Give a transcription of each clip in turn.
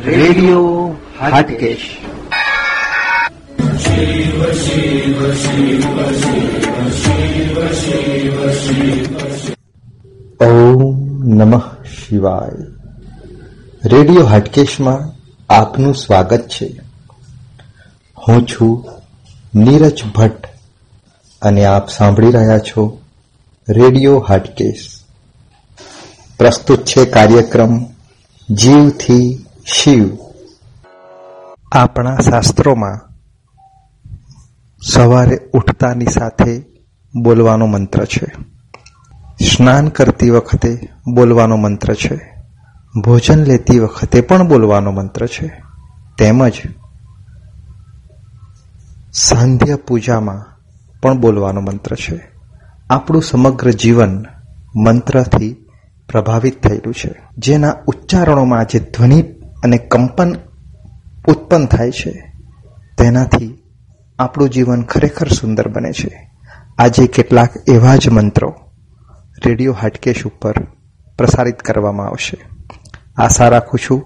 Radio Hatkesh. ઓમ નમઃ શિવાય. Radio હાટકેશમાં આપનું સ્વાગત છે. હું છું નીરજ ભટ્ટ અને આપ સાંભળી રહ્યા છો રેડિયો હાટકેશ. પ્રસ્તુત છે કાર્યક્રમ જીવથી શિવ. આપણા શાસ્ત્રોમાં સવારે ઉઠતાની સાથે બોલવાનો મંત્ર છે. સ્નાન કરતી વખતે બોલવાનો મંત્ર છે. ભોજન લેતી વખતે પણ બોલવાનો મંત્ર છે. તેમજ સાંધ્ય પૂજામાં પણ બોલવાનો મંત્ર છે. આપણું સમગ્ર જીવન મંત્રથી પ્રભાવિત થયેલું છે. જેના ઉચ્ચારણોમાં જે ધ્વનિ અને કંપન ઉત્પન્ન થાય છે, તેનાથી આપણું જીવન ખરેખર સુંદર બને છે. આજે કેટલાક એવા જ મંત્રો રેડિયો હાટકેશ ઉપર પ્રસારિત કરવામાં આવશે. આશા રાખું છું,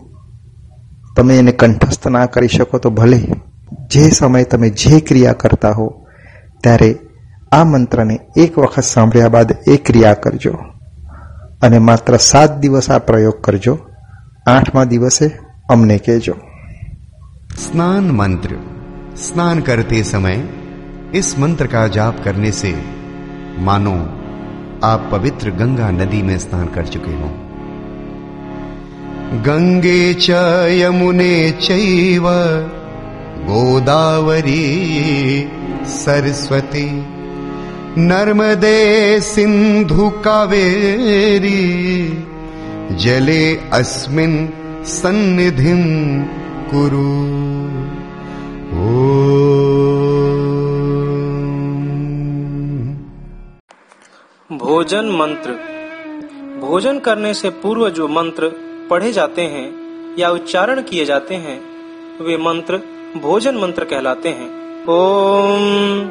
તમે એને કંઠસ્થ ના કરી શકો તો ભલે જે સમયે તમે જે ક્રિયા કરતા હો, ત્યારે આ મંત્રને એક વખત સાંભળ્યા બાદ એ ક્રિયા કરજો. અને માત્ર સાત દિવસ આ પ્રયોગ કરજો. આઠમા દિવસે अमने के जो। स्नान मंत्र। स्नान करते समय इस मंत्र का जाप करने से, मानो, आप पवित्र गंगा नदी में स्नान कर चुके हो। गंगे च यमुने चैव, गोदावरी, सरस्वती, नर्मदे सिंधु कावेरी, जले अस्मिन् सन्निधिं कुरु। ओ। भोजन मंत्र। भोजन करने से पूर्व जो मंत्र पढ़े जाते हैं या उच्चारण किए जाते हैं, वे मंत्र भोजन मंत्र कहलाते हैं। ओम।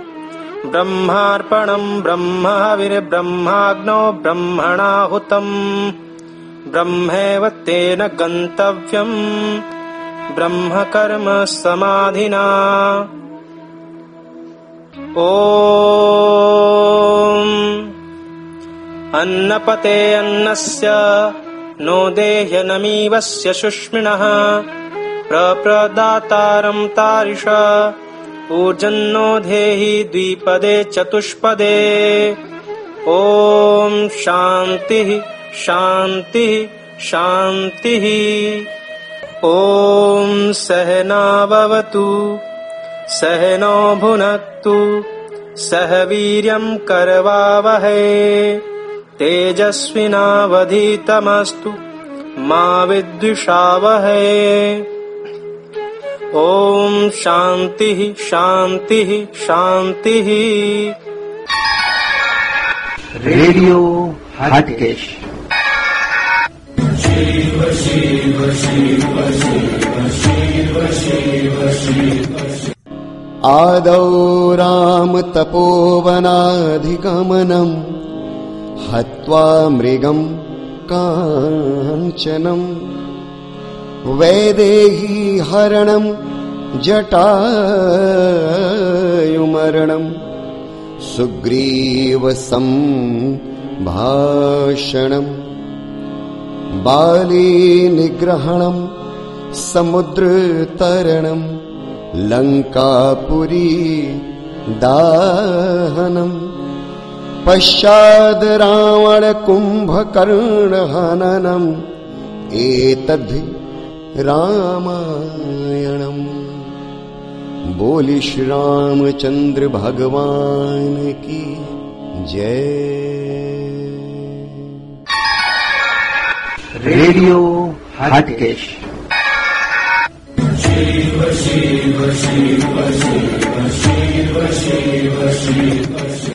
ब्रह्मार्पणम ब्रह्माविर ब्रह्माग्नो ब्रह्मणाहुतम। ब्रह्मैव तेन गन्तव्यम् ब्रह्म कर्म समाधिना। ॐ अन्नपते अन्नस्य नो देह्यनमीवस्य शुष्मिणः प्रप्रदातारं तारिष ऊर्जन्नो धेहि द्विपदे चतुष्पदे। ॐ शान्तिः शान्तिः शान्तिः। ॐ सहनो भुनक्तु सह वीर्यम् करवावहै। तेजस्विनावधीतमस्तु मा विद्विषावहै। ॐ शान्तिः शान्तिः शान्तिः आदौ राम शिव शिव शिव शिव शिव आदौ रामतपोवनाधिगमनम् हत्वा मृगम् काञ्चनम् वैदेही हरणम् जटायुमरणम् सुग्रीवसम् भाषणम् निग्रहणम् समुद्रतरणम् लङ्कापुरी दाहनम्। पश्चाद् रावणकुम्भकर्णहननम् एतद् रामायणम्। बोलि श्रीरामचन्द्र भगवान् की जय રેડિયો હાટકેશ. શિવ શિવ શિવ શિવ શિવ શિવ શિવ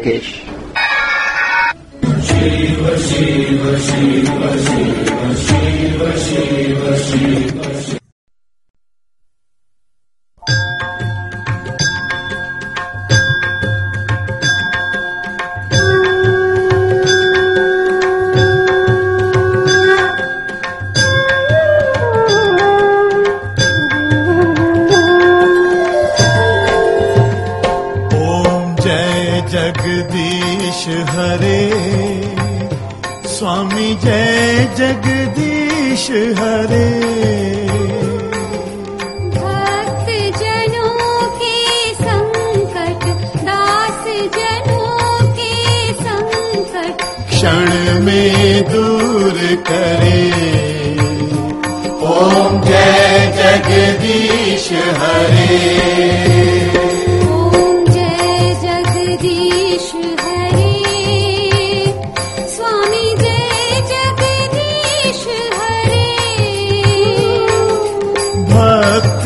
Marrakech.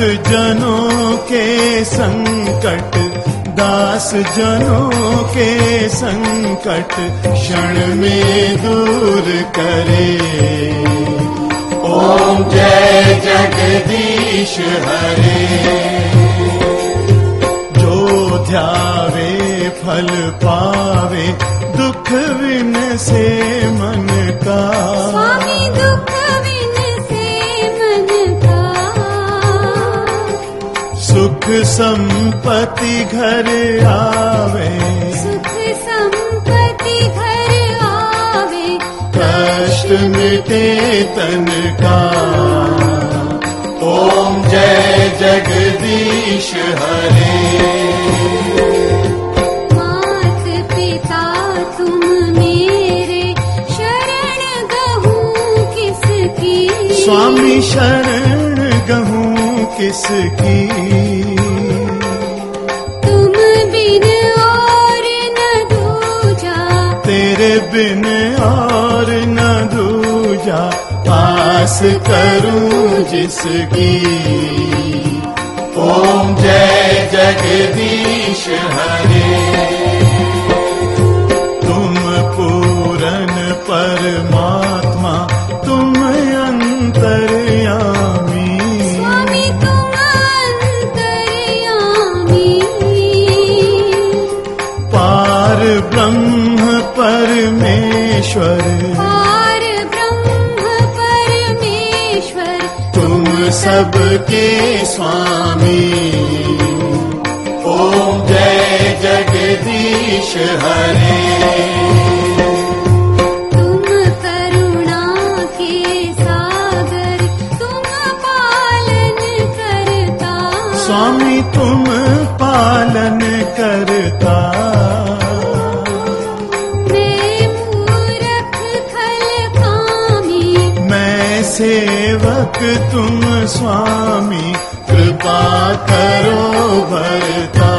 जनों के संकट, दास जनों के संकट क्षण में दूर करे। ओम जय जगदीश हरे। जो ध्यावे, फल पावे, दुख विन से मन का। स्वामी दुख सुख संपत्ति घर आवे। सुख संपत्ति घर आवे। कष्ट मिटे तन का। ओम जय जगदीश हरे। मात पिता तुम मेरे शरण गहूँ किसकी? स्वामी शरण गहूँ किसकी? बिन और न दूजा आस करूं जिसकी। ओम जय जगदीश हरे। तुम पूरन परमात्मा परमेश्वर। पार ब्रह्म परमेश्वर। तुम सबके स्वामी। ओम जय जगदीश हरे। तुम करुणा के सागर तुम पालन करता। स्वामी तुम पालन करता सेवक तुम स्वामी कृपा करो भरता।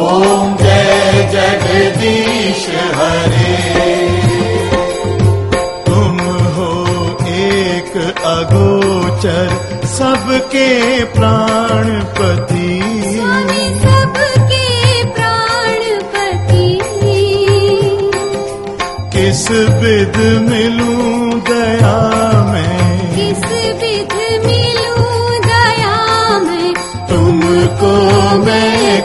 ओम जय जगदीश हरे। तुम हो एक अगोचर सबके प्राणपति। स्वामी सबके प्राणपति। किस विध मिलूं दया?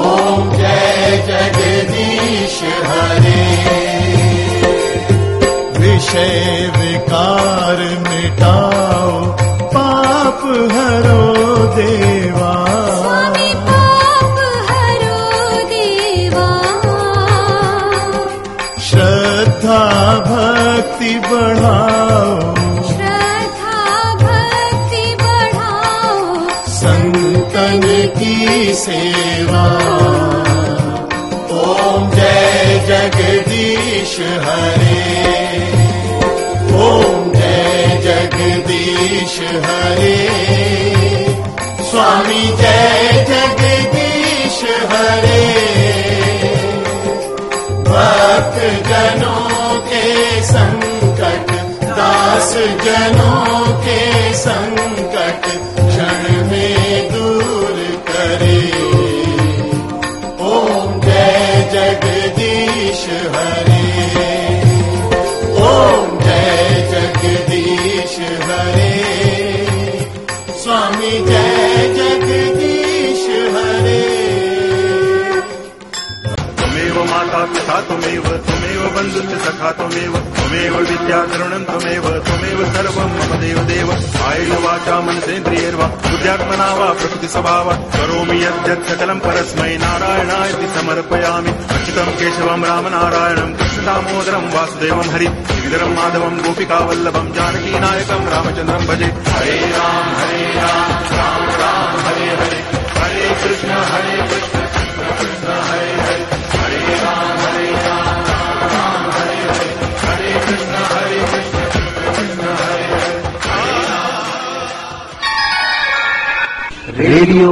ओम जय जगदीश हरे। विषय जगदीश हरे। ओम जय जगदीश हरे। स्वामी जय जगदीश हरे। भक्त जनों के संकट दास जनों के संकट बन्धुश्च सखा त्वमेव विद्या करुणम् त्वमेव त्वमेव सर्वम् मम देव देव आयेन वाचा मनसेन्द्रियैर्वा, बुद्ध्यात्मना वा, प्रकृतिस्वभावा। करोमि यद्यत् सकलम् परस्मै नारायणायति समर्पयामि। अच्युतम् केशवम् रामनारायणम् कृष्णदामोदरम् वासुदेवम् हरि। श्रीधरम् माधवम् गोपिकावल्लभम् जानकीनायकम् रामचन्द्रम् भजे। हरे राम हरे राम राम राम, हरे हरे। हरे कृष्ण हरे कृष्ण। रेडियो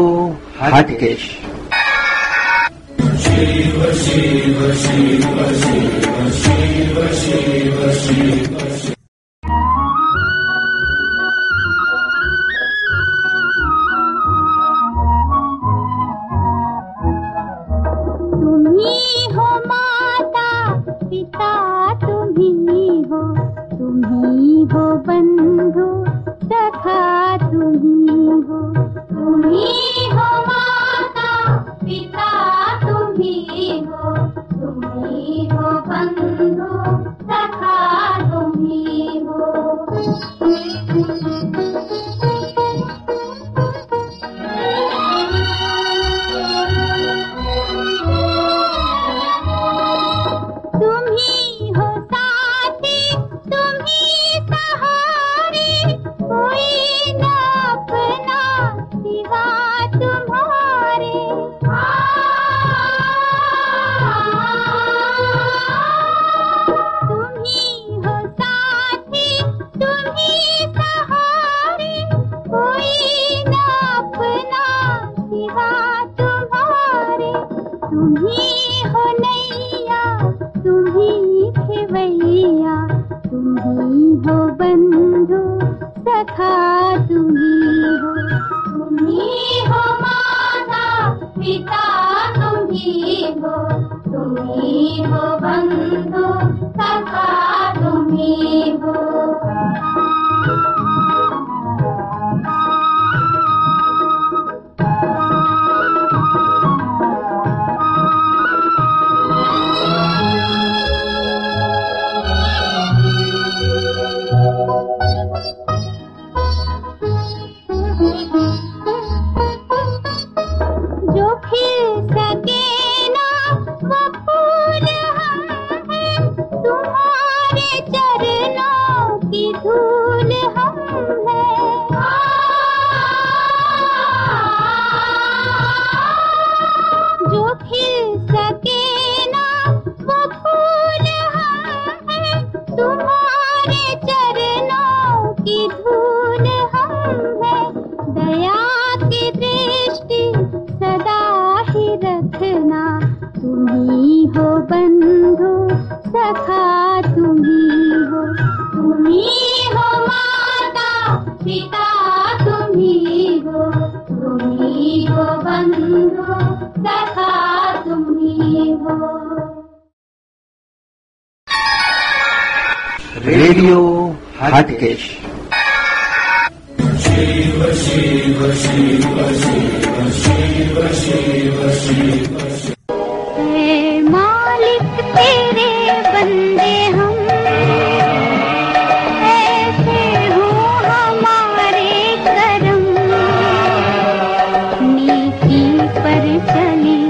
हटकेश। शिव शिव शिव शिव शिव शिव पिता तुम्ही हो तुम्ही हो बंधु सखा तुम्ही हो जो करे चल नीति पर चले।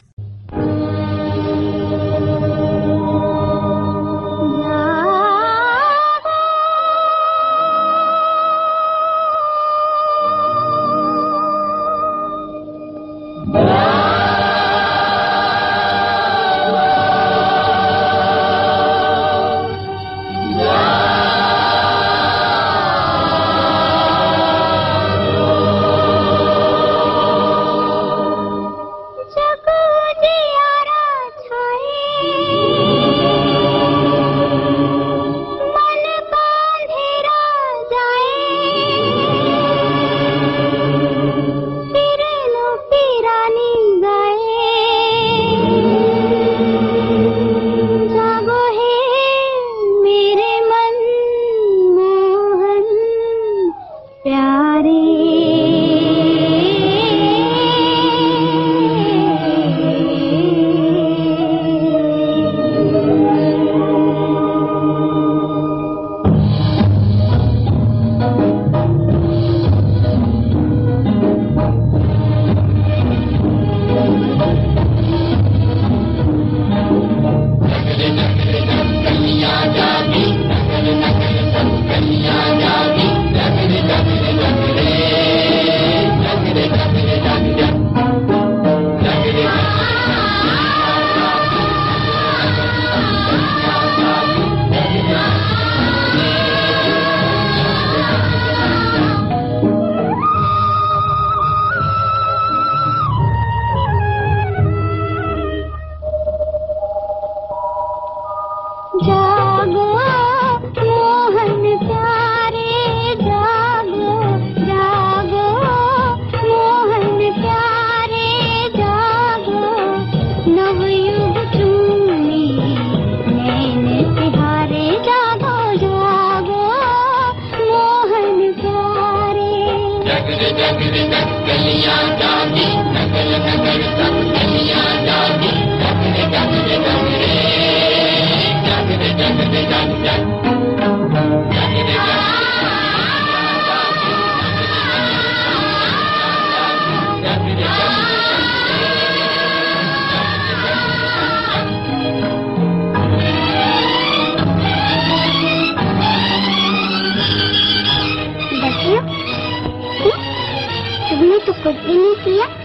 con Inicia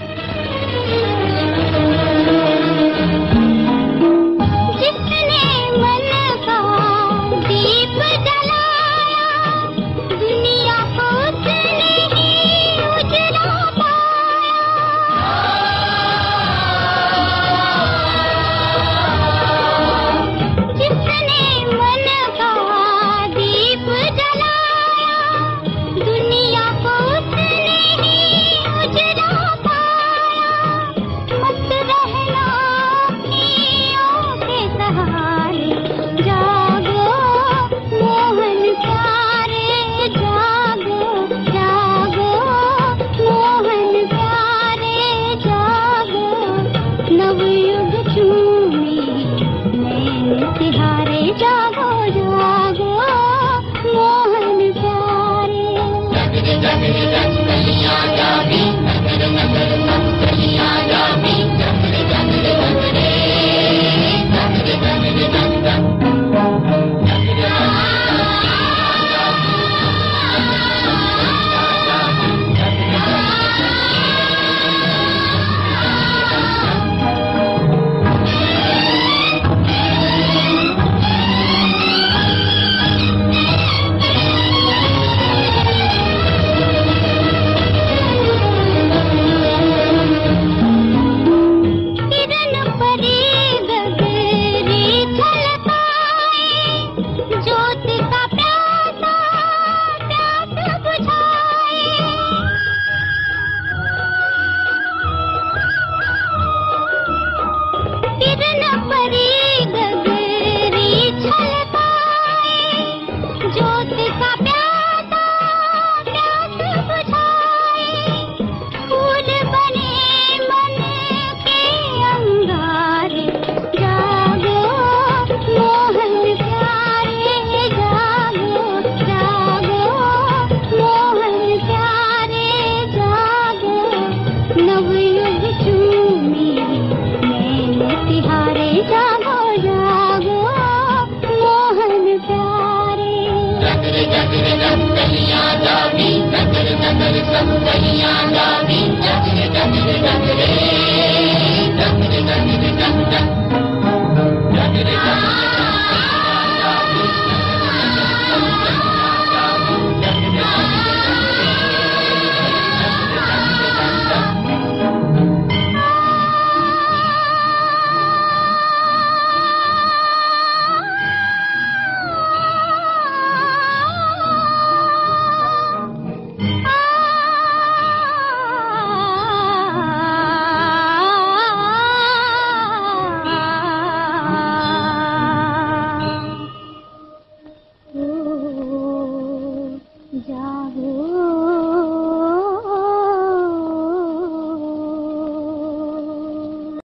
आजादी नगर नगर सब कहीं आजादी नगर नगर नगरे